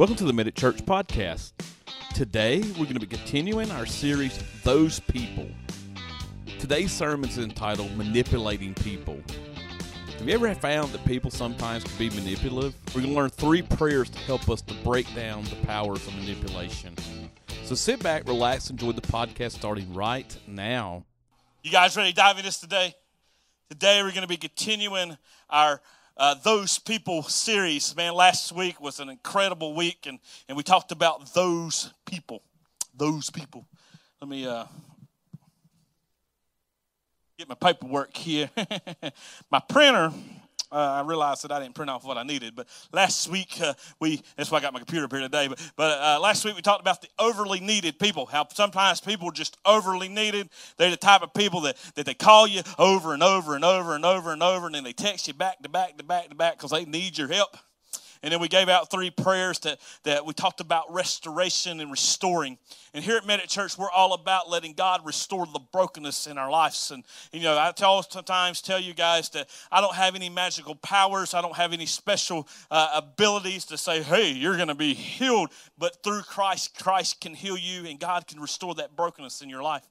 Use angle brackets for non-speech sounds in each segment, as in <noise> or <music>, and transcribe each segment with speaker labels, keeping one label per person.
Speaker 1: Welcome to the Medic Church Podcast. Today, we're going to be continuing our series, Those People. Today's sermon is entitled Manipulating People. Have you ever found that people sometimes can be manipulative? We're going to learn three prayers to help us to break down the powers of manipulation. So sit back, relax, enjoy the podcast starting right now.
Speaker 2: You guys ready to dive into this today? Today, we're going to be continuing our uh, Those People series. Man, last week was an incredible week, and, and we talked about those people. Those people. Let me uh, get my paperwork here. <laughs> my printer. Uh, I realized that I didn't print off what I needed, but last week uh, we, that's why I got my computer up here today, but, but uh, last week we talked about the overly needed people, how sometimes people are just overly needed. They're the type of people that, that they call you over and over and over and over and over, and then they text you back to back to back to back because they need your help. And then we gave out three prayers that, that we talked about restoration and restoring. And here at Medic Church, we're all about letting God restore the brokenness in our lives. And, you know, I tell sometimes tell you guys that I don't have any magical powers. I don't have any special uh, abilities to say, hey, you're going to be healed. But through Christ, Christ can heal you and God can restore that brokenness in your life.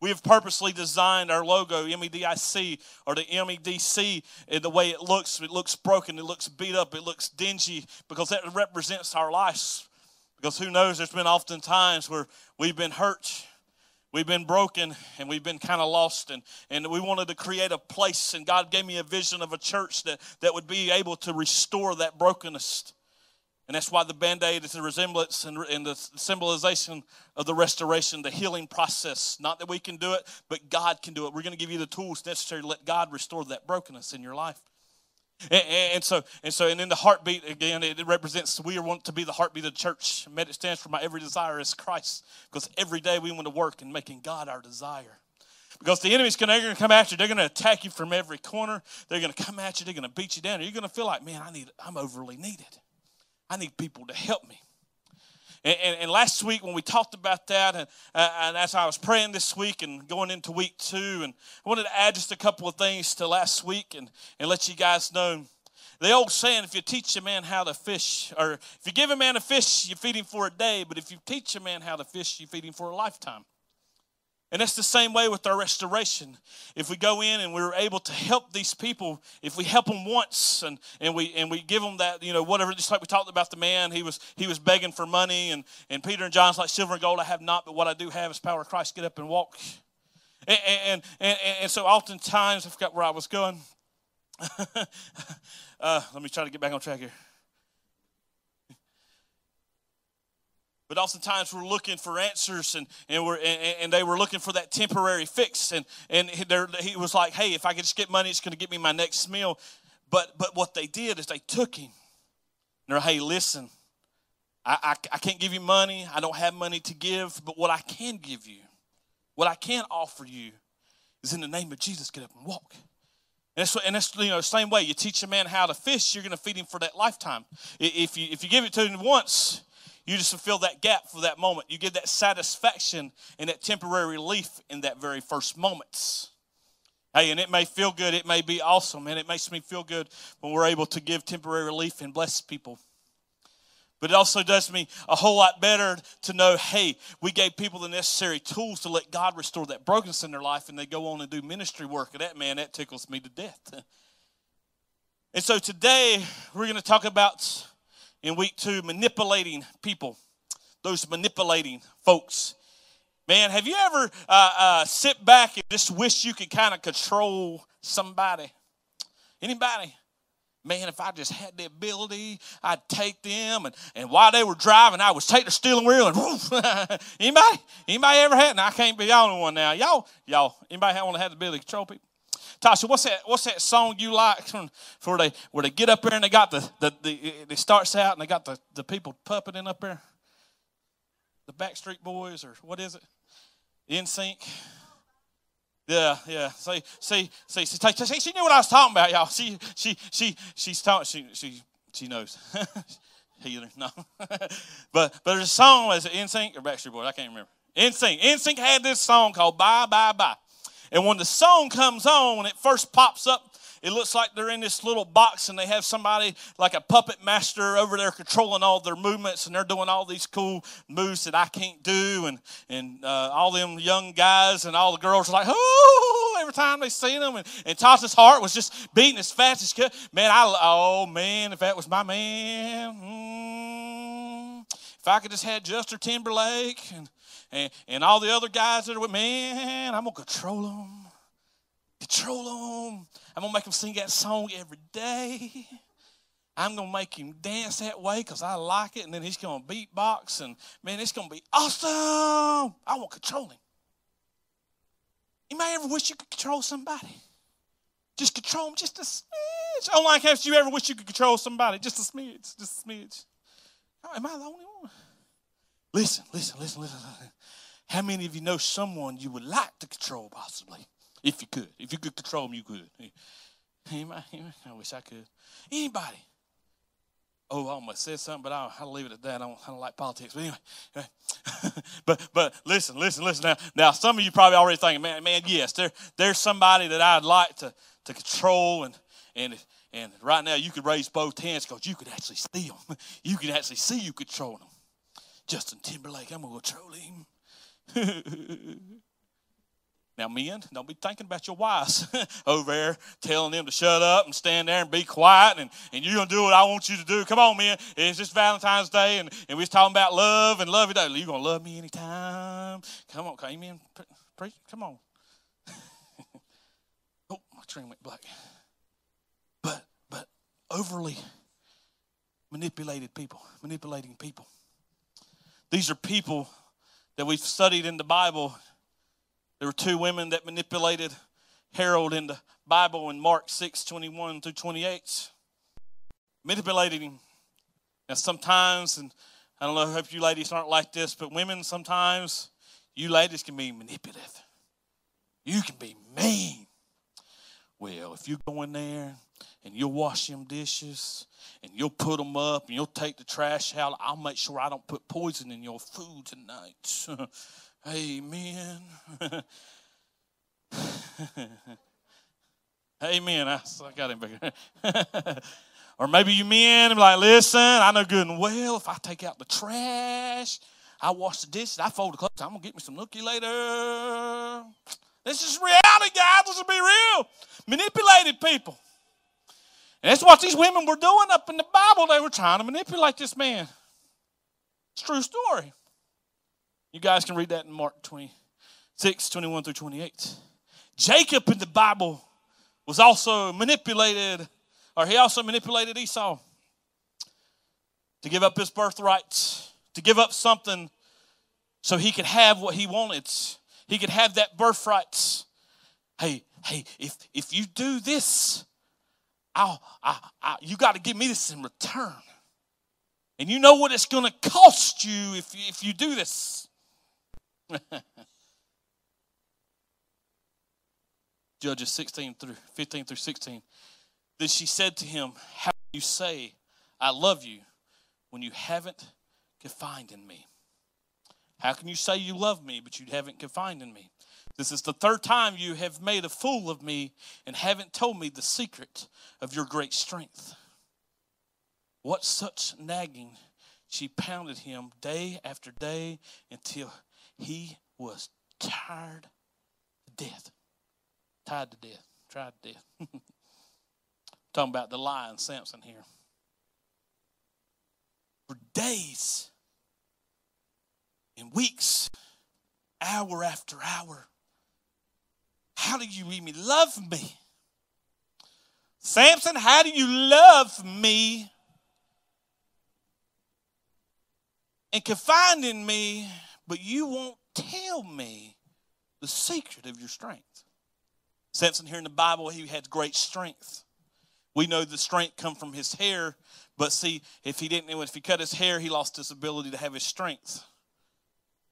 Speaker 2: We have purposely designed our logo, MEDIC, or the MEDC, in the way it looks. It looks broken, it looks beat up, it looks dingy, because that represents our lives. Because who knows, there's been often times where we've been hurt, we've been broken, and we've been kind of lost. And, and we wanted to create a place, and God gave me a vision of a church that, that would be able to restore that brokenness. And that's why the band aid is a resemblance and, and the symbolization of the restoration, the healing process. Not that we can do it, but God can do it. We're going to give you the tools necessary to let God restore that brokenness in your life. And, and, so, and so, and then the heartbeat again, it represents we want to be the heartbeat of the church. It stands for my every desire is Christ, because every day we want to work in making God our desire. Because the enemy's going to come after you. They're going to attack you from every corner. They're going to come at you. They're going to beat you down. You're going to feel like, man, I need, I'm overly needed. I need people to help me. And, and, and last week when we talked about that, and, uh, and as I was praying this week and going into week two, and I wanted to add just a couple of things to last week and, and let you guys know. The old saying, if you teach a man how to fish, or if you give a man a fish, you feed him for a day, but if you teach a man how to fish, you feed him for a lifetime. And that's the same way with our restoration. If we go in and we're able to help these people, if we help them once and, and we and we give them that, you know, whatever, just like we talked about the man, he was he was begging for money, and, and Peter and John's like silver and gold I have not, but what I do have is power of Christ, get up and walk. And and, and, and so oftentimes I forgot where I was going. <laughs> uh, let me try to get back on track here. But oftentimes we're looking for answers, and, and, we're, and, and they were looking for that temporary fix. And, and he was like, hey, if I could just get money, it's going to get me my next meal. But, but what they did is they took him. And they're, hey, listen, I, I, I can't give you money. I don't have money to give. But what I can give you, what I can offer you, is in the name of Jesus, get up and walk. And that's, and that's you know the same way. You teach a man how to fish, you're going to feed him for that lifetime. If you if you give it to him once, you just fulfill that gap for that moment. You get that satisfaction and that temporary relief in that very first moments. Hey, and it may feel good, it may be awesome, and it makes me feel good when we're able to give temporary relief and bless people. But it also does me a whole lot better to know hey, we gave people the necessary tools to let God restore that brokenness in their life, and they go on and do ministry work. And that, man, that tickles me to death. <laughs> And so today, we're going to talk about in week two manipulating people, those manipulating folks. Man, have you ever uh, uh, sit back and just wish you could kind of control somebody? Anybody? Man, if I just had the ability, I'd take them and, and while they were driving, I would take the steering wheel and woof. <laughs> anybody? Anybody ever had? Now I can't be the only one now. Y'all, y'all, anybody want to have the ability to control people? Tasha, what's that? What's that song you like <laughs> for they where they get up there and they got the the, the it starts out and they got the, the people puppeting up there, the Backstreet Boys or what is it? NSYNC. Yeah, yeah. See, see, see, see, see, she knew what I was talking about, y'all. She, she, she, she's talking. She, she, she knows. <laughs> Healer, no. <laughs> but, but there's a song. Was it NSYNC or Backstreet Boys? I can't remember. NSYNC. NSYNC had this song called "Bye, Bye, Bye." And when the song comes on, when it first pops up, it looks like they're in this little box and they have somebody like a puppet master over there controlling all their movements and they're doing all these cool moves that I can't do. And, and uh, all them young guys and all the girls are like, oh, every time they see them. And, and Tasha's heart was just beating as fast as could. Man, I, oh man, if that was my man. Mm, if I could just had Justin Timberlake and, and, and all the other guys that are with, man, I'm going to control them control them. I'm going to make them sing that song every day. I'm going to make him dance that way because I like it. And then he's going to beatbox. And man, it's going to be awesome. I want to control him. You may ever wish you could control somebody? Just control them just a smidge. Oh, Online camps, you ever wish you could control somebody? Just a smidge. Just a smidge. Oh, am I the only one? Listen, listen, listen, listen. How many of you know someone you would like to control possibly? If you could. If you could control them, you could. Anybody? I wish I could. Anybody. Oh, I almost said something, but I'll, I'll leave it at that. I don't, I don't like politics. But anyway, <laughs> but but listen, listen, listen. Now, now some of you probably already thinking, man, man, yes, there, there's somebody that I'd like to, to control, and and and right now you could raise both hands because you could actually see them. <laughs> You could actually see you controlling them. Justin Timberlake, I'm gonna control him. <laughs> Now, men, don't be thinking about your wives <laughs> over there telling them to shut up and stand there and be quiet and, and you're going to do what I want you to do. Come on, men. It's just Valentine's Day and, and we're talking about love and love you. You're going to love me anytime. Come on, come amen. Preach. Come on. <laughs> oh, my train went black. But, but overly manipulated people, manipulating people. These are people that we've studied in the Bible there were two women that manipulated Herod in the Bible in Mark 6 21 through 28. Manipulated him. And sometimes, and I don't know, I hope you ladies aren't like this, but women sometimes, you ladies can be manipulative. You can be mean. Well, if you go in there and you'll wash them dishes and you'll put them up and you'll take the trash out, I'll make sure I don't put poison in your food tonight. <laughs> Amen. <laughs> Amen. I, I got him bigger. <laughs> or maybe you men like, listen, I know good and well if I take out the trash, I wash the dishes, I fold the clothes, I'm gonna get me some nookie later. This is reality, guys. This will be real. Manipulated people. And that's what these women were doing up in the Bible. They were trying to manipulate this man. It's true story. You guys can read that in Mark 26, 21 through 28. Jacob in the Bible was also manipulated, or he also manipulated Esau to give up his birthright, to give up something so he could have what he wanted. He could have that birthright. Hey, hey, if if you do this, I, I, you got to give me this in return. And you know what it's going to cost you if, if you do this. <laughs> Judges 16 through 15 through 16. Then she said to him, How can you say, I love you, when you haven't confined in me? How can you say you love me, but you haven't confined in me? This is the third time you have made a fool of me and haven't told me the secret of your great strength. What such nagging? She pounded him day after day until he was tired to death. Tired to death. Tried to death. <laughs> Talking about the lion Samson here. For days and weeks, hour after hour. How do you even love me? Samson, how do you love me? And confide in me but you won't tell me the secret of your strength. Samson here in the Bible, he had great strength. We know the strength come from his hair, but see, if he didn't, if he cut his hair, he lost his ability to have his strength.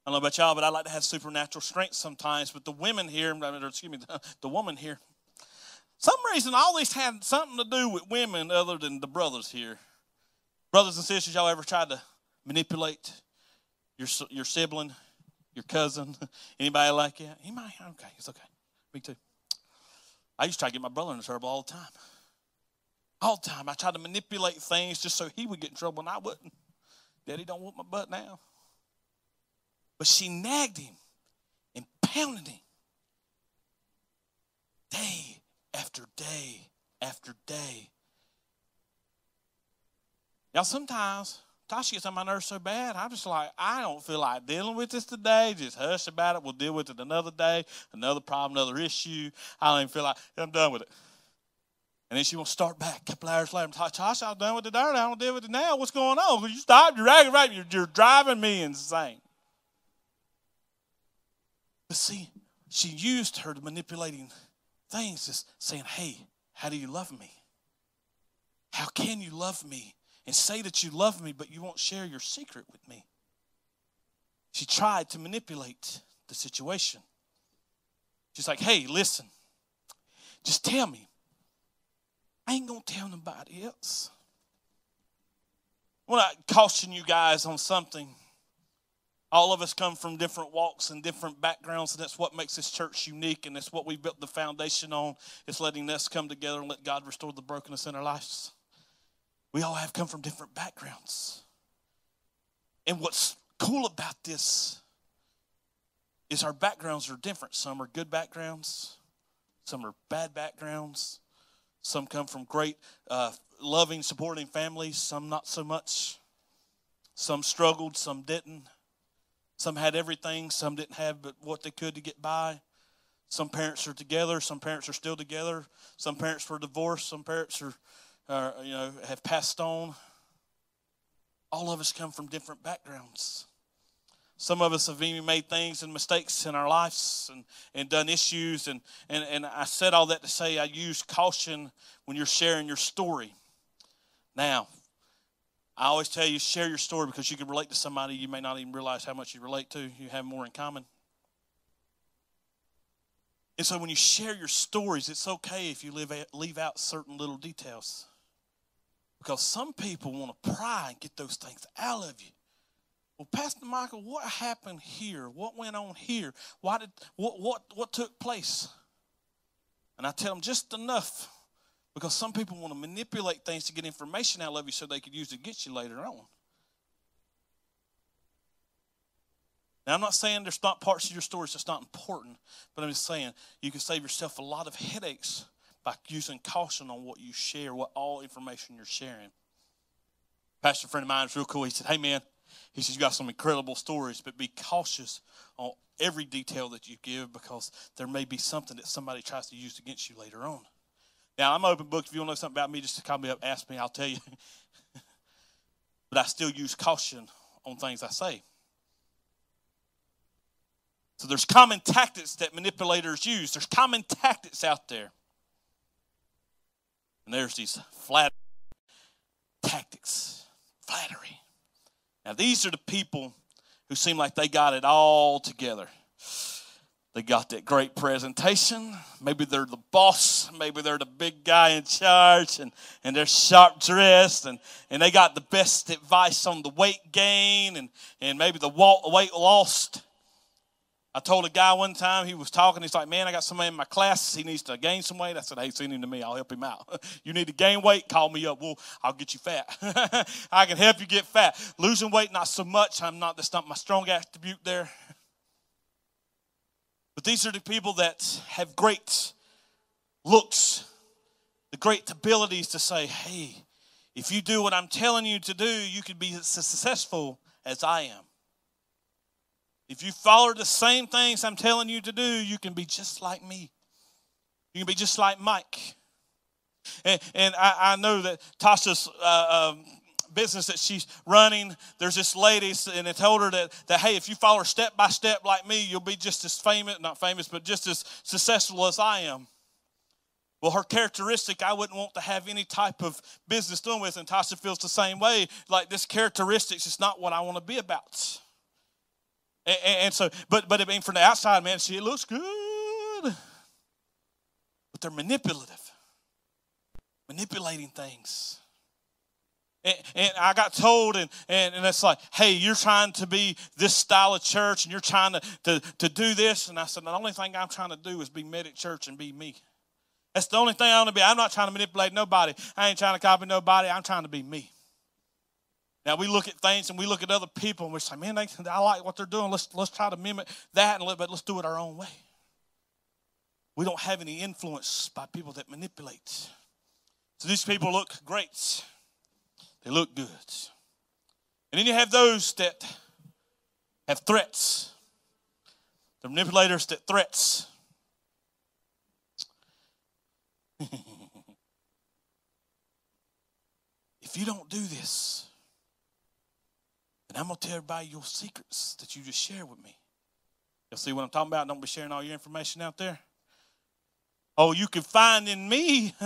Speaker 2: I don't know about y'all, but I like to have supernatural strength sometimes. But the women here, excuse me, the woman here, some reason all these had something to do with women other than the brothers here. Brothers and sisters, y'all ever tried to manipulate your, your sibling, your cousin, <laughs> anybody like that? He might, okay, it's okay. Me too. I used to try to get my brother in trouble all the time. All the time. I tried to manipulate things just so he would get in trouble and I wouldn't. Daddy don't want my butt now. But she nagged him and pounded him day after day after day. Y'all, sometimes Tasha gets on my nerves so bad, I'm just like, I don't feel like dealing with this today. Just hush about it. We'll deal with it another day, another problem, another issue. I don't even feel like I'm done with it. And then she will start back a couple hours later. Tasha, I'm done with the dirt. I don't deal with it now. What's going on? You stop. You're aggravating. You're, you're driving me insane. But see, she used her manipulating things, just saying, hey, how do you love me? How can you love me and say that you love me, but you won't share your secret with me? She tried to manipulate the situation. She's like, hey, listen, just tell me. I ain't going to tell nobody else. I caution you guys on something. All of us come from different walks and different backgrounds, and that's what makes this church unique, and that's what we built the foundation on. It's letting us come together and let God restore the brokenness in our lives. We all have come from different backgrounds. And what's cool about this is our backgrounds are different. Some are good backgrounds, some are bad backgrounds. Some come from great, uh, loving, supporting families, some not so much. Some struggled, some didn't. Some had everything, some didn't have but what they could to get by. Some parents are together, some parents are still together. Some parents were divorced, some parents are, are you know, have passed on. All of us come from different backgrounds. Some of us have even made things and mistakes in our lives and, and done issues. And, and, and I said all that to say I use caution when you're sharing your story. Now, I always tell you, share your story because you can relate to somebody you may not even realize how much you relate to. You have more in common. And so when you share your stories, it's okay if you leave out, leave out certain little details. Because some people want to pry and get those things out of you. Well, Pastor Michael, what happened here? What went on here? Why did what what what took place? And I tell them just enough because some people want to manipulate things to get information out of you so they could use it against you later on. Now, I'm not saying there's not parts of your stories that's not important, but I'm just saying you can save yourself a lot of headaches by using caution on what you share, what all information you're sharing. Pastor friend of mine is real cool. He said, Hey, man, he says, You got some incredible stories, but be cautious on every detail that you give because there may be something that somebody tries to use against you later on. Now, I'm open book. If you want to know something about me, just call me up, ask me, I'll tell you. <laughs> but I still use caution on things I say. So there's common tactics that manipulators use. There's common tactics out there. And there's these flat tactics. Flattery. Now, these are the people who seem like they got it all together. They got that great presentation. Maybe they're the boss. Maybe they're the big guy in charge and, and they're sharp dressed and, and they got the best advice on the weight gain and, and maybe the weight lost. I told a guy one time, he was talking, he's like, Man, I got somebody in my class, he needs to gain some weight. I said, Hey, send him to me, I'll help him out. <laughs> you need to gain weight, call me up. Well, I'll get you fat. <laughs> I can help you get fat. Losing weight, not so much. I'm not, that's not my strong attribute there. But these are the people that have great looks, the great abilities to say, hey, if you do what I'm telling you to do, you can be as successful as I am. If you follow the same things I'm telling you to do, you can be just like me. You can be just like Mike. And, and I, I, know that Tasha's uh, um, business that she's running, there's this lady, and they told her that, that, hey, if you follow her step by step like me, you'll be just as famous, not famous, but just as successful as I am. Well, her characteristic, I wouldn't want to have any type of business doing with, and Tasha feels the same way. Like this characteristics is not what I want to be about. And, and so, but but I mean, from the outside, man, she looks good, but they're manipulative, manipulating things. And, I got told, and, and, and it's like, hey, you're trying to be this style of church and you're trying to, to, to do this. And I said, the only thing I'm trying to do is be Medic Church and be me. That's the only thing I want to be. I'm not trying to manipulate nobody. I ain't trying to copy nobody. I'm trying to be me. Now we look at things and we look at other people and we say, man, they, I like what they're doing. Let's, let's try to mimic that, and let, but let's do it our own way. We don't have any influence by people that manipulate. So these people look great. They look good. And then you have those that have threats. The manipulators that threats. <laughs> if you don't do this, then I'm going to tell everybody your secrets that you just shared with me. You'll see what I'm talking about. Don't be sharing all your information out there. Oh, you can find in me, <laughs>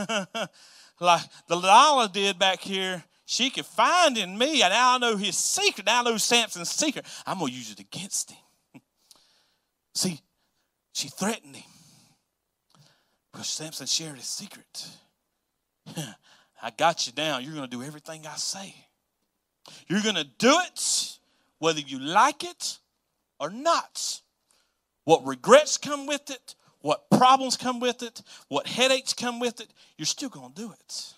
Speaker 2: like the Delilah did back here. She could find in me, and now I know his secret. Now I know Samson's secret. I'm going to use it against him. <laughs> See, she threatened him because Samson shared his secret. <laughs> I got you down. You're going to do everything I say. You're going to do it whether you like it or not. What regrets come with it, what problems come with it, what headaches come with it, you're still going to do it.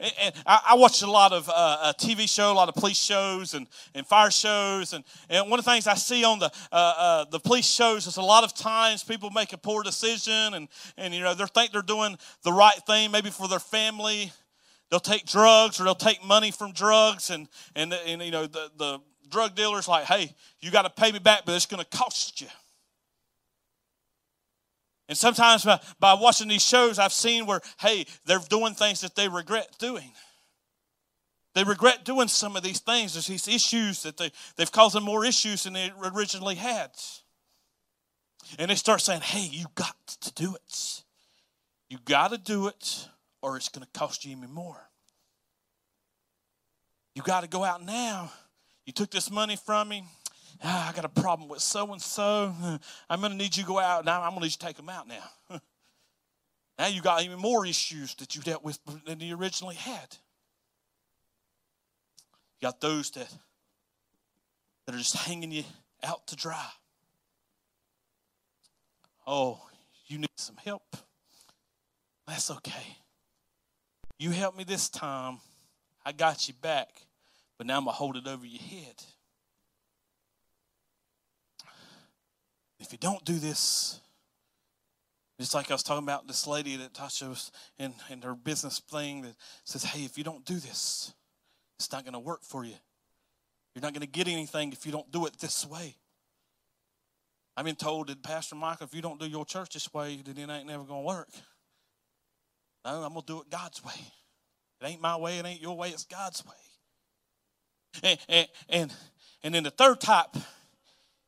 Speaker 2: And, I, watch a lot of uh, TV show, a lot of police shows and, and fire shows, and, and one of the things I see on the uh, uh, the police shows is a lot of times people make a poor decision, and and you know they think they're doing the right thing, maybe for their family. They'll take drugs or they'll take money from drugs, and and, and you know the the drug dealer's like, hey, you got to pay me back, but it's going to cost you. And sometimes by, by watching these shows, I've seen where, hey, they're doing things that they regret doing. They regret doing some of these things. There's these issues that they, they've caused them more issues than they originally had. And they start saying, hey, you got to do it. You got to do it, or it's going to cost you even more. You got to go out now. You took this money from me ah, I got a problem with so and so. I'm going to need you to go out now. I'm going to need you to take them out now. <laughs> now you got even more issues that you dealt with than you originally had. You got those that that are just hanging you out to dry. Oh, you need some help. That's okay. You helped me this time. I got you back, but now I'm going to hold it over your head. If you don't do this, it's like I was talking about this lady that Tasha was in, in her business thing that says, hey, if you don't do this, it's not going to work for you. You're not going to get anything if you don't do it this way. I've been told that Pastor Michael, if you don't do your church this way, then it ain't never going to work. No, I'm going to do it God's way. It ain't my way, it ain't your way, it's God's way. And, and, and, and then the third type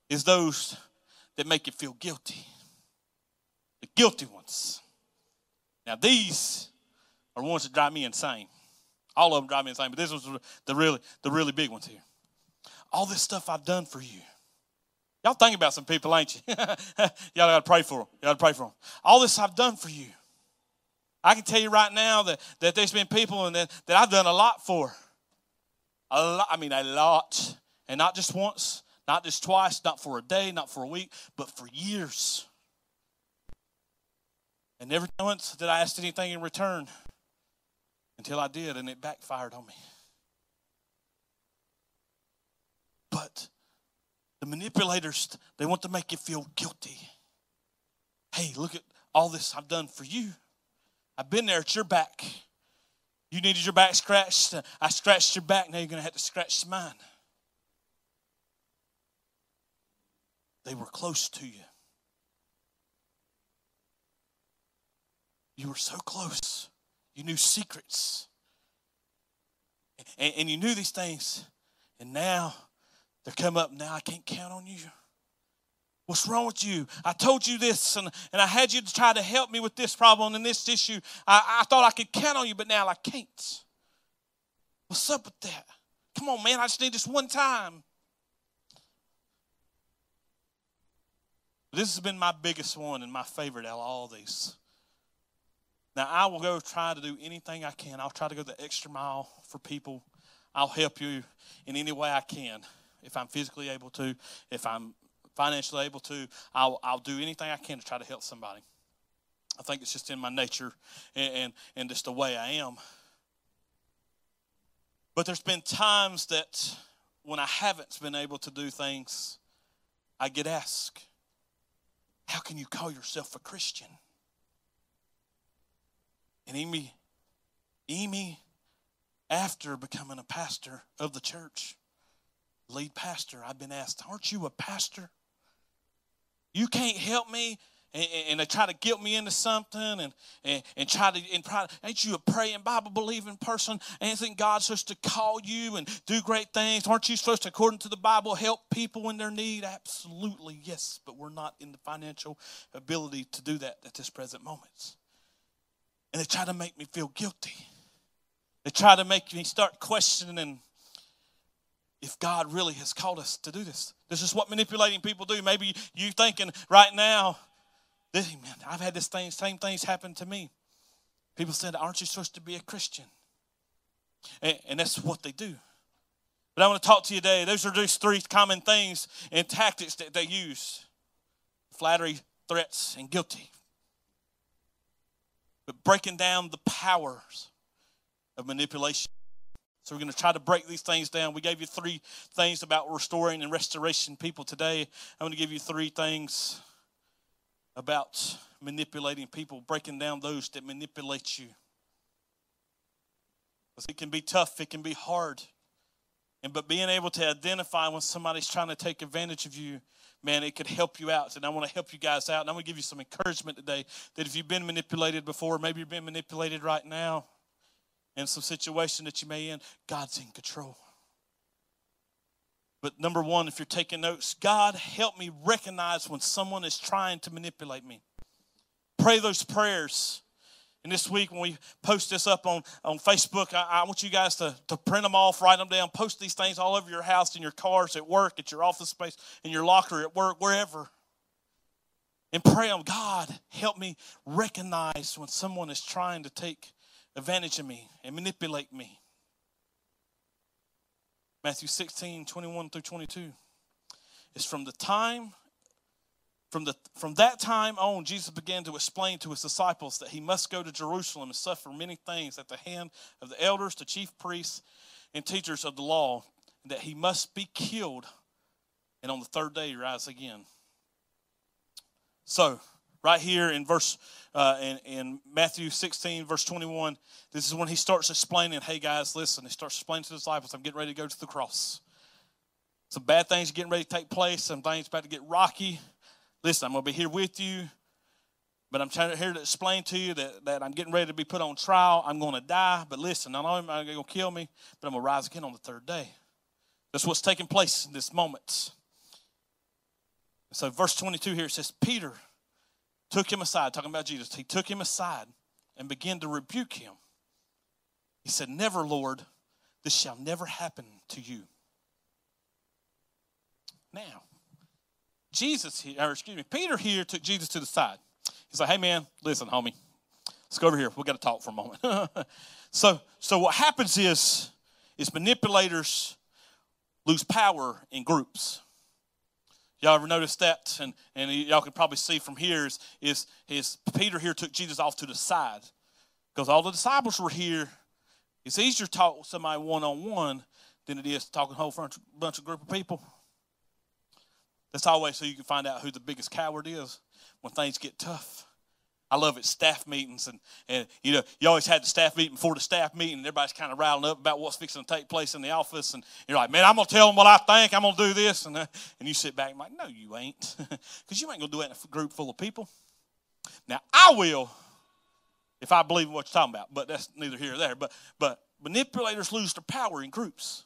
Speaker 2: is those that make you feel guilty. The guilty ones. Now, these are ones that drive me insane. All of them drive me insane, but this was the really, the really big ones here. All this stuff I've done for you. Y'all think about some people, ain't you? <laughs> Y'all got to pray for them. Y'all got to pray for them. All this I've done for you. I can tell you right now that, that there's been people and that, that I've done a lot for. A lot, I mean, a lot. And not just once, not just twice, not for a day, not for a week, but for years. And never once did I ask anything in return until I did, and it backfired on me. But the manipulators, they want to make you feel guilty. Hey, look at all this I've done for you. I've been there at your back. You needed your back scratched. I scratched your back. Now you're going to have to scratch mine. They were close to you. You were so close. You knew secrets. And, and, you knew these things. And now they're come up. Now I can't count on you. What's wrong with you? I told you this, and, and I had you to try to help me with this problem and this issue. I, I thought I could count on you, but now I can't. What's up with that? Come on, man. I just need this one time. This has been my biggest one and my favorite out of all these. Now, I will go try to do anything I can. I'll try to go the extra mile for people. I'll help you in any way I can. If I'm physically able to, if I'm financially able to, I'll, I'll do anything I can to try to help somebody. I think it's just in my nature and, and, and just the way I am. But there's been times that when I haven't been able to do things, I get asked, How can you call yourself a Christian? And Amy, Amy, after becoming a pastor of the church, lead pastor, I've been asked, Aren't you a pastor? You can't help me and, and, they try to guilt me into something and, and, and try to and try, ain't you a praying bible believing person? Think god's supposed to call you and do great things? Aren't you supposed to according to the bible help people in their need? Absolutely yes but we're not in the financial ability to do that at this present moment. And they try to make me feel guilty. They try to make me start questioning if God really has called us to do this. This is what manipulating people do. Maybe you thinking right now, this, man, I've had this thing, same things happen to me. People said, Aren't you supposed to be a Christian? And, and that's what they do. But I want to talk to you today. Those are just three common things and tactics that they use flattery, threats, and guilty. But breaking down the powers of manipulation. So we're going to try to break these things down. We gave you three things about restoring and restoration people today. I'm going to give you three things about manipulating people, breaking down those that manipulate you. Because it can be tough, it can be hard. And but being able to identify when somebody's trying to take advantage of you, man, it could help you out. And I want to help you guys out. And I'm going to give you some encouragement today that if you've been manipulated before, maybe you've been manipulated right now in some situation that you may in, God's in control. But number one, if you're taking notes, God, help me recognize when someone is trying to manipulate me. Pray those prayers. And this week, when we post this up on, on Facebook, I, I, want you guys to, to print them off, write them down, post these things all over your house, in your cars, at work, at your office space, in your locker, at work, wherever. And pray on God, help me recognize when someone is trying to take advantage of me and manipulate me. Matthew 16, 21 through 22. It's from the time, from, the, from that time on, Jesus began to explain to his disciples that he must go to Jerusalem and suffer many things at the hand of the elders, the chief priests, and teachers of the law, that he must be killed and on the third day rise again. So, right here in verse uh, in, in Matthew 16, verse 21, this is when he starts explaining, hey guys, listen, he starts explaining to the disciples, I'm getting ready to go to the cross. Some bad things are getting ready to take place, some things about to get rocky. Listen, I'm going to be here with you, but I'm trying to, here to explain to you that, that I'm getting ready to be put on trial. I'm going to die, but listen, not only am I going to kill me, but I'm going to rise again on the third day. That's what's taking place in this moment. So, verse 22 here it says, Peter took him aside, talking about Jesus. He took him aside and began to rebuke him. He said, Never, Lord, this shall never happen to you. Now, Jesus here, or excuse me, Peter here took Jesus to the side. He's like, hey man, listen, homie, let's go over here. We got to talk for a moment. <laughs> so, so what happens is, is manipulators lose power in groups. Y'all ever noticed that? And, and y'all can probably see from here is, is, is Peter here took Jesus off to the side because all the disciples were here. It's easier to talk with somebody one on one than it is to talk a whole bunch of group of people. That's always so you can find out who the biggest coward is when things get tough. I love it, staff meetings, and, and you know, you always had the staff meeting before the staff meeting, and everybody's kind of riling up about what's fixing to take place in the office, and you're like, man, I'm gonna tell them what I think, I'm gonna do this, and uh, <laughs> and you sit back and like, no, you ain't, <laughs> because you ain't gonna do it in a group full of people. Now I will, if I believe in what you're talking about, but that's neither here nor there. But but manipulators lose their power in groups.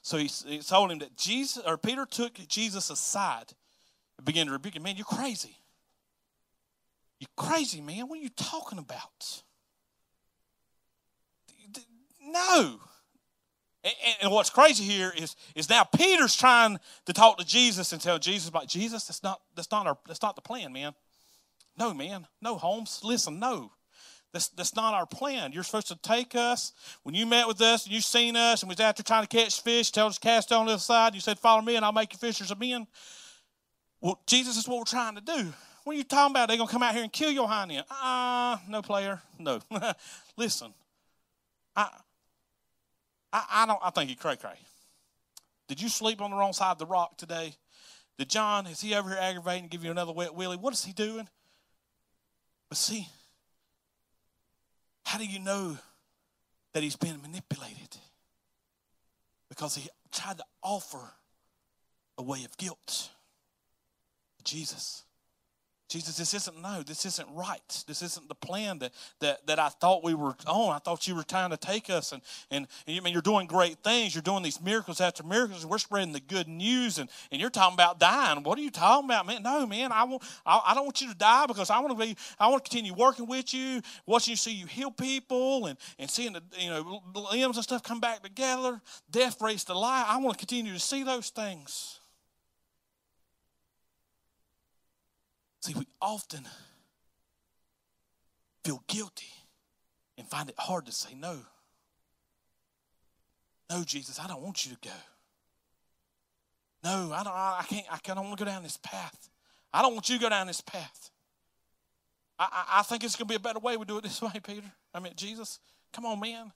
Speaker 2: So he, he told him that Jesus or Peter took Jesus aside and began to rebuke him. Man, you're crazy. You crazy, man. What are you talking about? No. And, and, what's crazy here is, is now Peter's trying to talk to Jesus and tell Jesus about Jesus. That's not that's not our that's not the plan, man. No, man. No, Holmes. Listen, no. That's, that's not our plan. You're supposed to take us. When you met with us and you seen us and was out there trying to catch fish, tell us cast on the other side. You said, Follow me and I'll make you fishers of men. Well, Jesus is what we're trying to do. What are you talking about? They're going to come out here and kill your honey. Ah, uh, no player. No. <laughs> Listen, I, I, I, don't, I think you cray cray. Did you sleep on the wrong side of the rock today? Did John, is he over here aggravating and give you another wet willy? What is he doing? But see, how do you know that he's been manipulated? Because he tried to offer a way of guilt. Jesus. Jesus, this isn't no, this isn't right. This isn't the plan that, that, that I thought we were on. I thought you were trying to take us and, and, and you I mean you're doing great things. You're doing these miracles after miracles. We're spreading the good news and, and you're talking about dying. What are you talking about, man? No, man, I want I, I don't want you to die because I want to be I want to continue working with you, watching you see you heal people and, and seeing the you know limbs and stuff come back together, death raised to life. I want to continue to see those things. See, we often feel guilty and find it hard to say no. No, Jesus, I don't want you to go. No, I don't. I can't. I don't want to go down this path. I don't want you to go down this path. I, I, I think it's going to be a better way. We do it this <laughs> way, Peter. I mean, Jesus, come on, man.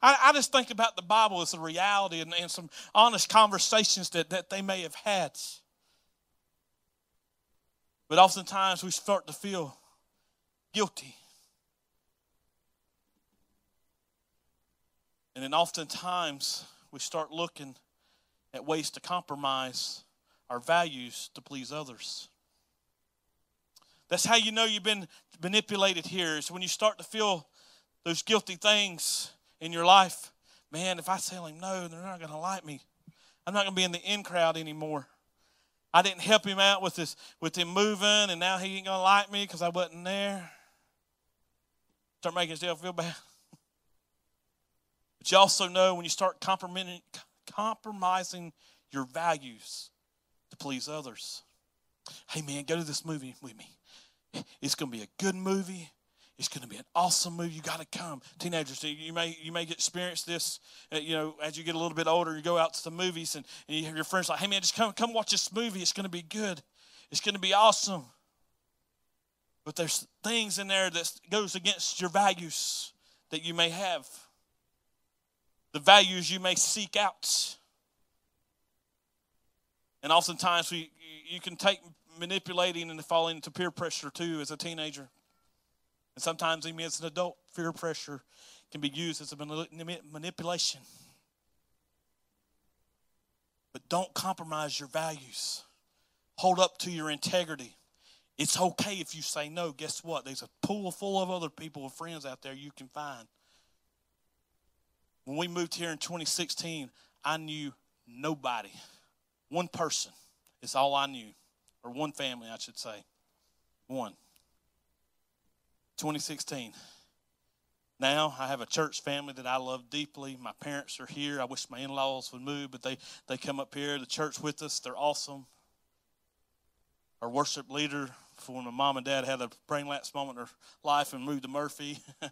Speaker 2: I, I just think about the Bible as a reality and, and some honest conversations that, that they may have had. But oftentimes we start to feel guilty. And then oftentimes we start looking at ways to compromise our values to please others. That's how you know you've been manipulated here, is when you start to feel those guilty things in your life. Man, if I tell him no, they're not going to like me. I'm not going to be in the in crowd anymore. I didn't help him out with this with him moving, and now he ain't gonna like me because I wasn't there. Start making yourself feel bad. But you also know when you start compromising, your values to please others. Hey man, go to this movie with me. It's gonna be a good movie. It's going to be an awesome movie. You got to come, teenagers. You may you may experience this. Uh, you know, as you get a little bit older, you go out to the movies, and, and you have your friends like, "Hey, man, just come come watch this movie. It's going to be good. It's going to be awesome." But there's things in there that goes against your values that you may have, the values you may seek out, and oftentimes we you can take manipulating and falling into peer pressure too as a teenager. And sometimes, even as an adult, fear pressure can be used as a manipulation. But don't compromise your values. Hold up to your integrity. It's okay if you say no. Guess what? There's a pool full of other people with friends out there you can find. When we moved here in 2016, I knew nobody. One person is all I knew, or one family, I should say. One. 2016. Now I have a church family that I love deeply. My parents are here. I wish my in-laws would move, but they, they come up here to church with us. They're awesome. Our worship leader, for when my mom and dad had a brain lapse moment in their life and moved to Murphy, <laughs>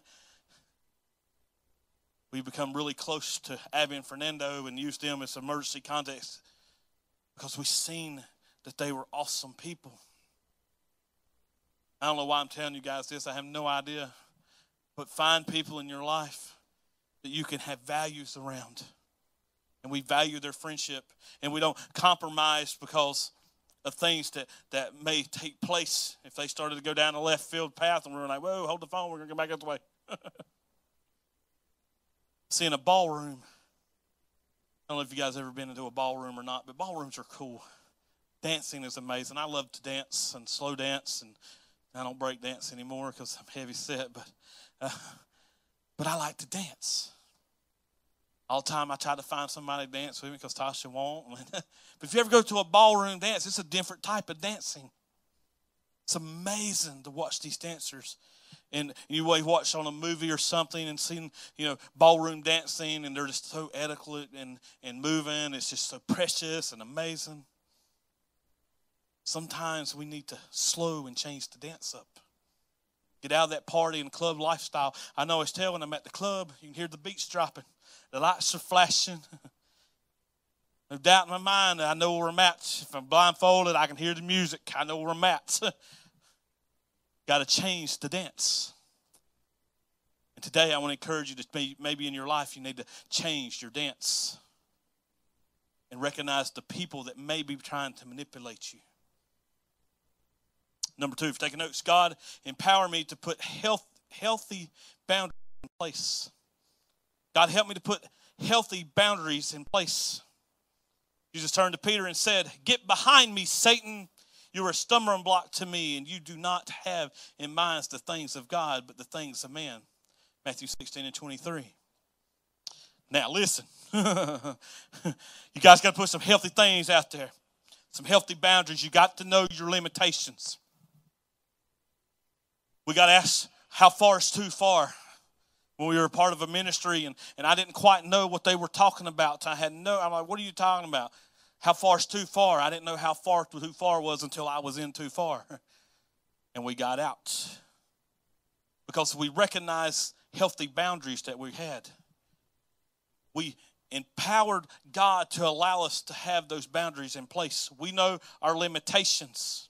Speaker 2: we become really close to Abby and Fernando and used them as emergency contacts because we've seen that they were awesome people. I don't know why I'm telling you guys this, I have no idea. But find people in your life that you can have values around. And we value their friendship. And we don't compromise because of things that, that may take place if they started to go down the left field path and we're like, whoa, hold the phone, we're going to go back the way. <laughs> See, in a ballroom, I don't know if you guys ever been into a ballroom or not, but ballrooms are cool. Dancing is amazing. I love to dance and slow dance and I don't break dance anymore because I'm heavy set, but uh, but I like to dance. All the time I try to find somebody to dance with me because Tasha won't. <laughs> but if you ever go to a ballroom dance, it's a different type of dancing. It's amazing to watch these dancers. And you watch on a movie or something and seen, you know, ballroom dancing and they're just so adequate and, and moving. It's just so precious and amazing. Sometimes we need to slow and change the dance up. Get out of that party and club lifestyle. I know it's tell when I'm at the club, you can hear the beats dropping, the lights are flashing. <laughs> No doubt in my mind I know where I'm at. If I'm blindfolded, I can hear the music. I know where I'm at. <laughs> Got to change the dance. And today I want to encourage you to maybe in your life you need to change your dance and recognize the people that may be trying to manipulate you. Number two, if taking notes, God empower me to put health, healthy boundaries in place. God help me to put healthy boundaries in place. Jesus turned to Peter and said, Get behind me, Satan. You're a stumbling block to me, and you do not have in mind the things of God, but the things of man. Matthew 16 and 23. Now, listen. <laughs> you guys got to put some healthy things out there, some healthy boundaries. You got to know your limitations. We got to ask how far is too far when we were part of a ministry and, and I didn't quite know what they were talking about. I had no, I'm like, what are you talking about? How far is too far? I didn't know how far too far was until I was in too far. <laughs> And we got out. Because we recognized healthy boundaries that we had. We empowered God to allow us to have those boundaries in place. We know our limitations.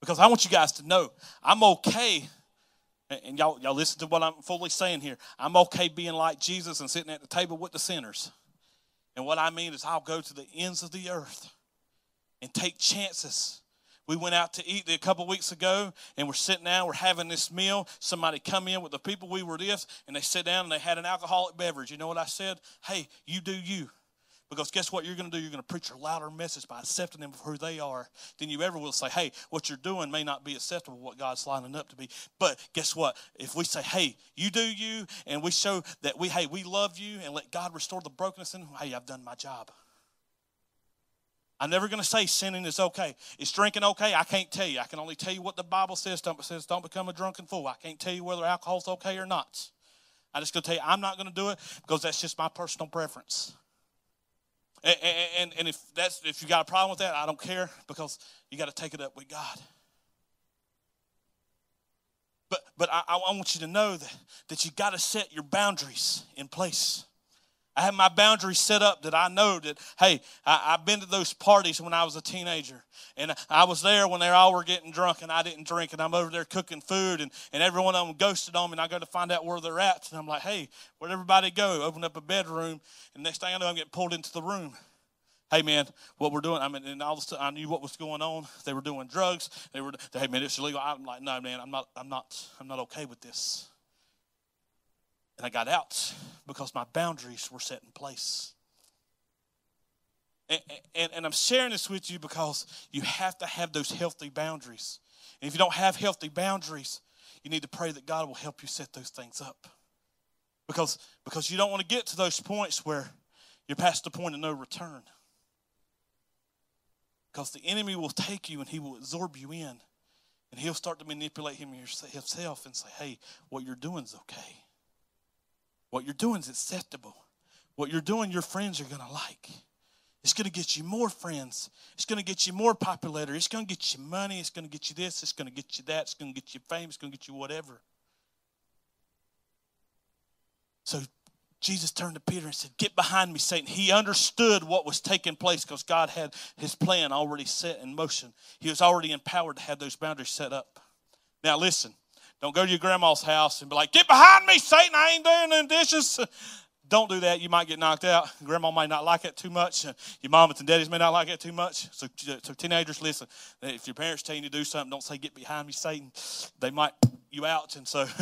Speaker 2: Because I want you guys to know I'm okay. And y'all, y'all listen to what I'm fully saying here. I'm okay being like Jesus and sitting at the table with the sinners. And what I mean is, I'll go to the ends of the earth and take chances. We went out to eat a couple weeks ago, and we're sitting down, we're having this meal. Somebody come in with the people we were with, and they sit down and they had an alcoholic beverage. You know what I said? Hey, you do you. Because guess what you're going to do? You're going to preach a louder message by accepting them for who they are than you ever will say, hey, what you're doing may not be acceptable, what God's lining up to be. But guess what? If we say, hey, you do you, and we show that we, hey, we love you and let God restore the brokenness in, hey, I've done my job. I'm never going to say sinning is okay. Is drinking okay? I can't tell you. I can only tell you what the Bible says. Don't, says don't become a drunken fool. I can't tell you whether alcohol's okay or not. I'm just going to tell you I'm not going to do it because that's just my personal preference. And, and, and if that's if you got a problem with that, I don't care because you got to take it up with God. But but I, I want you to know that, that you got to set your boundaries in place. I have my boundaries set up that I know that, hey, I, have been to those parties when I was a teenager. And I was there when they all were getting drunk and I didn't drink. And I'm over there cooking food and, and every one of them ghosted on me. And I go to find out where they're at. And I'm like, hey, where'd everybody go? Open up a bedroom. And next thing I know, I'm getting pulled into the room. Hey man, what we're doing? I mean, and all of a sudden I knew what was going on. They were doing drugs. They were. Hey man, it's illegal. I'm like, no man, I'm not. I'm not. I'm not okay with this. And I got out because my boundaries were set in place. And, and, and, I'm sharing this with you because you have to have those healthy boundaries. And if you don't have healthy boundaries, you need to pray that God will help you set those things up. Because, because you don't want to get to those points where you're past the point of no return. Because the enemy will take you and he will absorb you in. And he'll start to manipulate him himself and say, hey, what you're doing is okay. What you're doing is acceptable. What you're doing, your friends are going to like. It's going to get you more friends. It's going to get you more popularity. It's going to get you money. It's going to get you this. It's going to get you that. It's going to get you fame. It's going to get you whatever. So Jesus turned to Peter and said, Get behind me, Satan. He understood what was taking place because God had his plan already set in motion. He was already empowered to have those boundaries set up. Now, listen, don't go to your grandma's house and be like, Get behind me, Satan, I ain't doing the dishes. <laughs> Don't do that. You might get knocked out. Grandma might not like it too much. Your mamas and daddies may not like it too much. So, so teenagers, listen. If your parents tell you to do something, don't say, Get behind me, Satan. They might you out. And so. <laughs>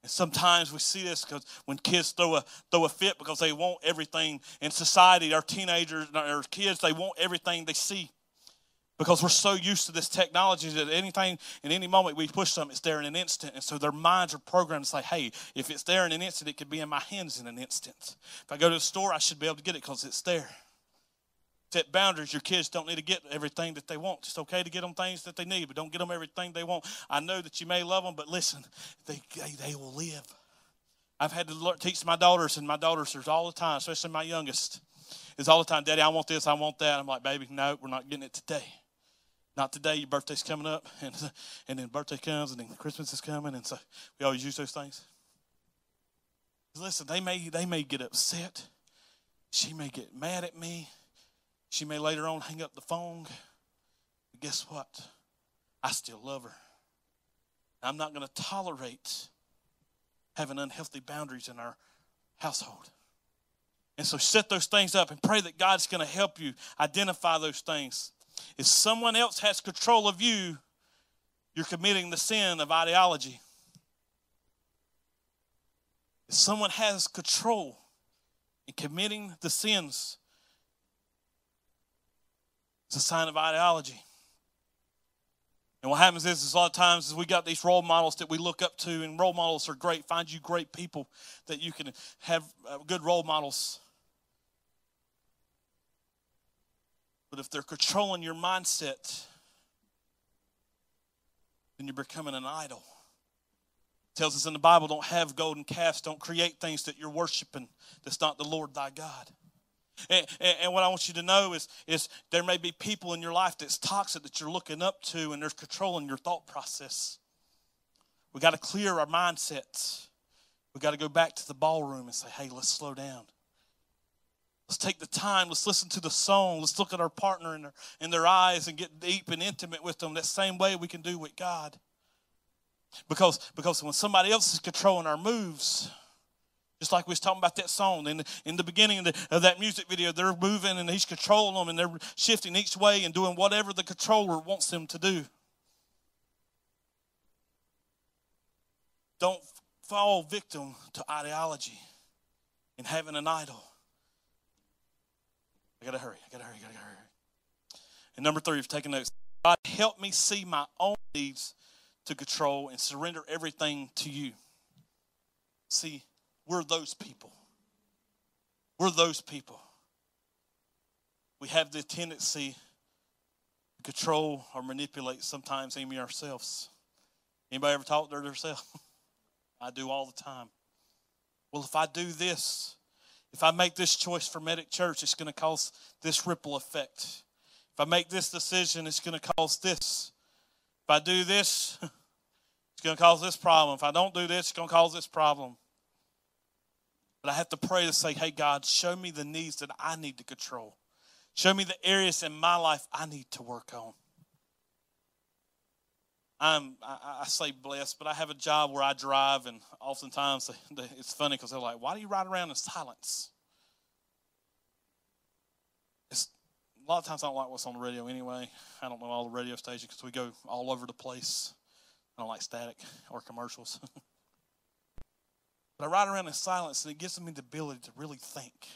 Speaker 2: And sometimes we see this because when kids throw a throw a fit because they want everything in society, our teenagers, our kids, they want everything they see because we're so used to this technology that anything in any moment we push something it's there in an instant. And so their minds are programmed to say hey if it's there in an instant it could be in my hands in an instant. If i go to the store i should be able to get it because it's there. Set boundaries. Your kids don't need to get everything that they want. It's okay to get them things that they need but don't get them everything they want. I know that you may love them but listen they, they, they will live. I've had to teach my daughters and my daughters are all the time especially my youngest is all the time daddy i want this i want that. I'm like baby no we're not getting it today not today, your birthday's coming up, and, <laughs> and then birthday comes, and then Christmas is coming, and so we always use those things. Listen, they may, they may get upset, She may get mad at me. She may later on hang up the phone. But guess what? I still love her. I'm not going to tolerate having unhealthy boundaries in our household. And so set those things up and pray that God's going to help you identify those things. If someone else has control of you, you're committing the sin of ideology. If someone has control in committing the sins, it's a sign of ideology. And what happens is, is a lot of times is we got these role models that we look up to, and role models are great. Find you great people that you can have uh, good role models. But if they're controlling your mindset, then you're becoming an idol. It tells us in the Bible, don't have golden calves, don't create things that you're worshiping that's not the Lord thy God. And, and, what I want you to know is, is there may be people in your life that's toxic that you're looking up to and they're controlling your thought process. We got to clear our mindsets. We got to go back to the ballroom and say, hey, let's slow down. Let's take the time. Let's listen to the song. Let's look at our partner in their, in their eyes and get deep and intimate with them that same way we can do with God. Because, because when somebody else is controlling our moves, just like we was talking about that song in the, in the beginning of, the, of that music video, they're moving and he's controlling them and they're shifting each way and doing whatever the controller wants them to do. Don't fall victim to ideology and having an idol. I gotta hurry. I gotta hurry. I gotta hurry. And number three, if taking notes, God help me see my own needs to control and surrender everything to you. See, we're those people. We're those people. We have the tendency to control or manipulate sometimes even ourselves. Anybody ever talk to themselves? <laughs> I do all the time. Well, if I do this, if I make this choice for Medic Church, it's going to cause this ripple effect. If I make this decision, it's going to cause this. If I do this, <laughs> it's going to cause this problem. If I don't do this, it's going to cause this problem. But I have to pray to say, hey, God, show me the needs that I need to control. Show me the areas in my life I need to work on. I'm, I, I say blessed, but I have a job where I drive, and oftentimes <laughs> it's funny because they're like, why do you ride around in silence? It's, a lot of times I don't like what's on the radio anyway. I don't know all the radio stations because we go all over the place. I don't like static or commercials. <laughs> But I ride around in silence and it gives me the ability to really think,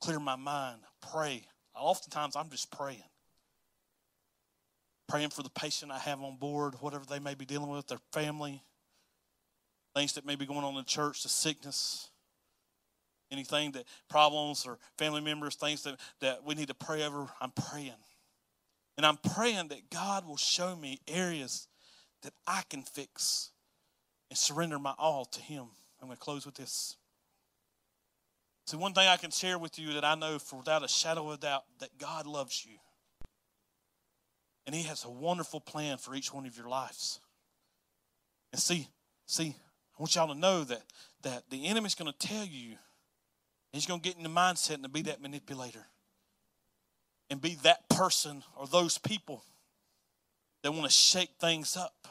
Speaker 2: clear my mind, pray. Oftentimes I'm just praying. Praying for the patient I have on board, whatever they may be dealing with, their family, things that may be going on in church, the sickness, anything that problems or family members, things that, that we need to pray over. I'm praying. And I'm praying that God will show me areas that I can fix and surrender my all to Him. I'm going to close with this. See, one thing I can share with you that I know for without a shadow of doubt that God loves you. And He has a wonderful plan for each one of your lives. And see, see, I want y'all to know that, that the enemy's going to tell you, he's going to get in the mindset and to be that manipulator. And be that person or those people that want to shake things up.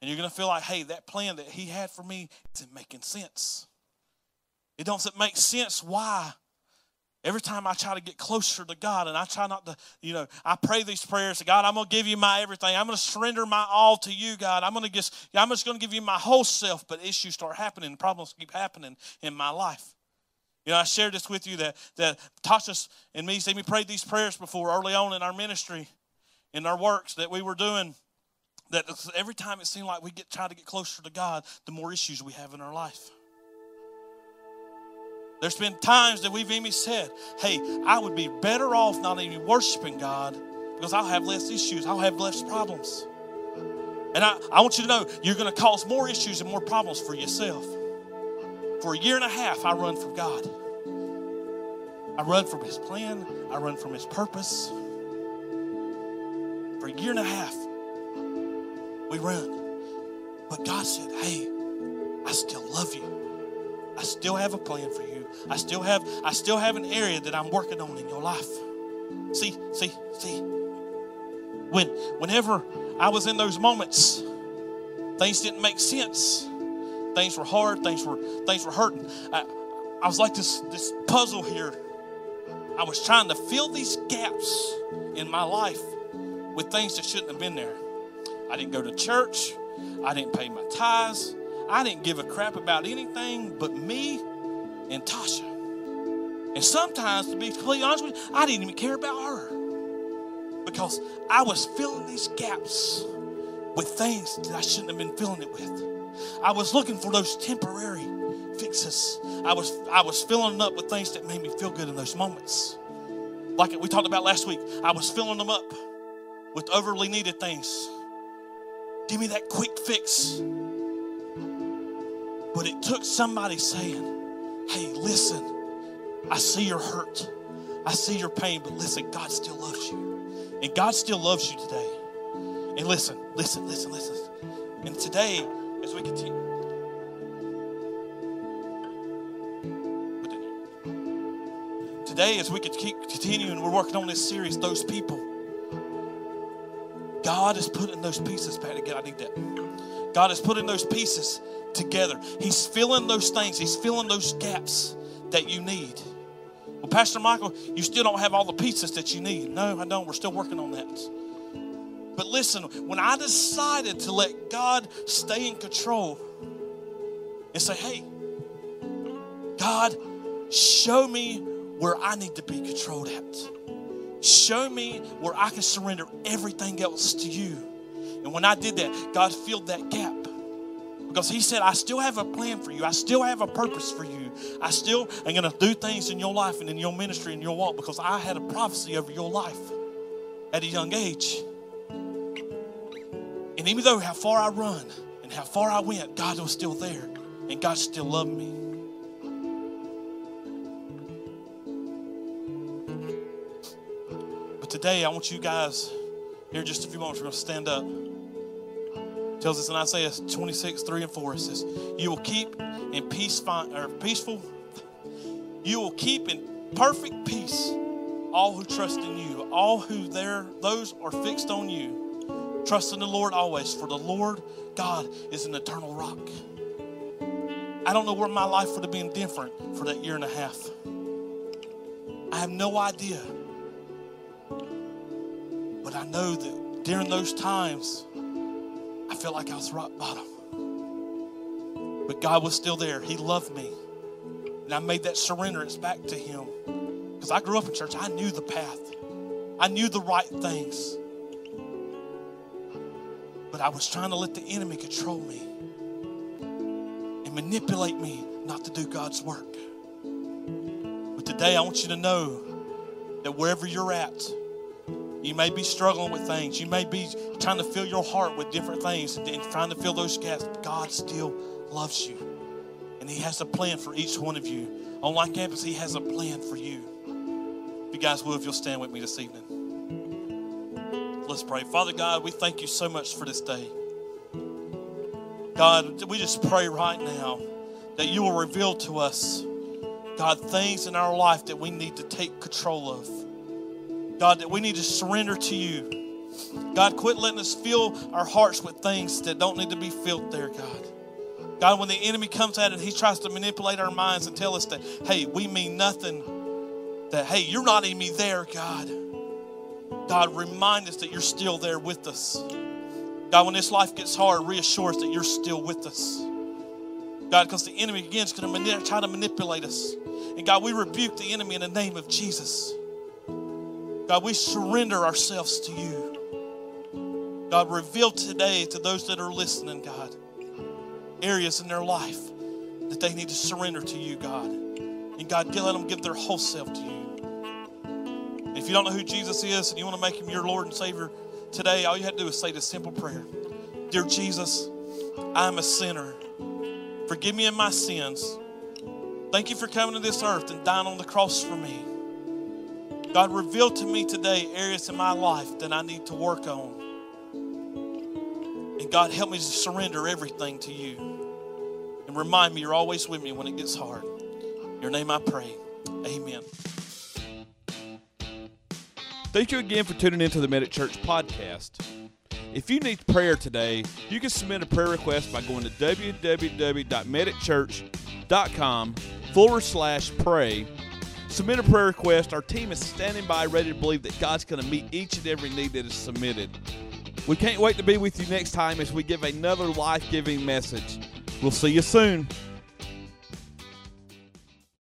Speaker 2: And you're going to feel like, hey, that plan that he had for me isn't making sense. It doesn't make sense why. Every time I try to get closer to God and I try not to, you know, I pray these prayers to God, I'm going to give you my everything. I'm going to surrender my all to you, God. I'm going to just, I'm just going to give you my whole self, but issues start happening, problems keep happening in my life. You know, I shared this with you that, that Tasha and me, see we prayed these prayers before early on in our ministry, in our works that we were doing that every time it seemed like we get try to get closer to God, the more issues we have in our life. There's been times that we've even said, hey, I would be better off not even worshiping God because I'll have less issues, I'll have less problems. And I, I want you to know you're going to cause more issues and more problems for yourself. For a year and a half, I run from God. I run from His plan, I run from His purpose. For a year and a half, we run. But God said, hey, I still love you. I still have a plan for you. I still have I still have an area that I'm working on in your life. See, see, see. When whenever I was in those moments, things didn't make sense. Things were hard, things were things were hurting. I, I was like this this puzzle here. I was trying to fill these gaps in my life with things that shouldn't have been there. I didn't go to church. I didn't pay my tithes. I didn't give a crap about anything but me and Tasha. And sometimes, to be completely honest with you, I didn't even care about her because I was filling these gaps with things that I shouldn't have been filling it with. I was looking for those temporary fixes. I was I was filling up with things that made me feel good in those moments. Like we talked about last week, I was filling them up with overly needed things. Give me that quick fix. But it took somebody saying, Hey, listen, I see your hurt. I see your pain, but listen, God still loves you. And God still loves you today. And listen, listen, listen, listen. And today, as we continue, today, as we could keep continuing, we're working on this series, Those People. God is putting those pieces back together. I need that. God is putting those pieces together. He's filling those things, He's filling those gaps that you need. Well, Pastor Michael, you still don't have all the pieces that you need. No, I don't. We're still working on that. But listen, when I decided to let God stay in control and say, hey, God, show me where I need to be controlled at. Show me where I can surrender everything else to you. And when I did that, God filled that gap. Because He said, I still have a plan for you. I still have a purpose for you. I still am going to do things in your life and in your ministry and your walk because I had a prophecy over your life at a young age. And even though how far I run and how far I went, God was still there and God still loved me. But today, I want you guys, here just a few moments, we're going to stand up. Tells us in Isaiah 26, 3 and 4, it says, You will keep in peace, or peaceful, you will keep in perfect peace all who trust in you, all who there, those are fixed on you. Trust in the Lord always, for the Lord God is an eternal rock. I don't know where my life would have been different for that year and a half. I have no idea. But I know that during those times, felt like I was rock bottom. But God was still there. He loved me. And I made that surrenderance back to Him. Because I grew up in church, I knew the path, I knew the right things. But I was trying to let the enemy control me and manipulate me not to do God's work. But today, I want you to know that wherever you're at, you may be struggling with things. You may be trying to fill your heart with different things and trying to fill those gaps. God still loves you. And He has a plan for each one of you. Online Campus, He has a plan for you. If you guys will, if you'll stand with me this evening. Let's pray. Father God, we thank you so much for this day. God, we just pray right now that you will reveal to us, God, things in our life that we need to take control of. God, that we need to surrender to you. God, quit letting us fill our hearts with things that don't need to be filled there, God. God, when the enemy comes at it, he tries to manipulate our minds and tell us that, hey, we mean nothing. That, hey, you're not even there, God. God, remind us that you're still there with us. God, when this life gets hard, reassure us that you're still with us. God, because the enemy again is going to try to manipulate us. And God, we rebuke the enemy in the name of Jesus. God, we surrender ourselves to you. God, reveal today to those that are listening, God, areas in their life that they need to surrender to you, God. And God, let them give their whole self to you. If you don't know who Jesus is and you want to make him your Lord and Savior today, all you have to do is say this simple prayer Dear Jesus, I'm a sinner. Forgive me of my sins. Thank you for coming to this earth and dying on the cross for me. God, reveal to me today areas in my life that I need to work on. And God, help me to surrender everything to you. and remind me you're always with me when it gets hard. In your name I pray. Amen.
Speaker 1: Thank you again for tuning into the Medic Church podcast. If you need prayer today, you can submit a prayer request by going to www.medicchurch.com forward slash pray. Submit a prayer request. Our team is standing by ready to believe that God's going to meet each and every need that is submitted. We can't wait to be with you next time as we give another life giving message. We'll see you soon.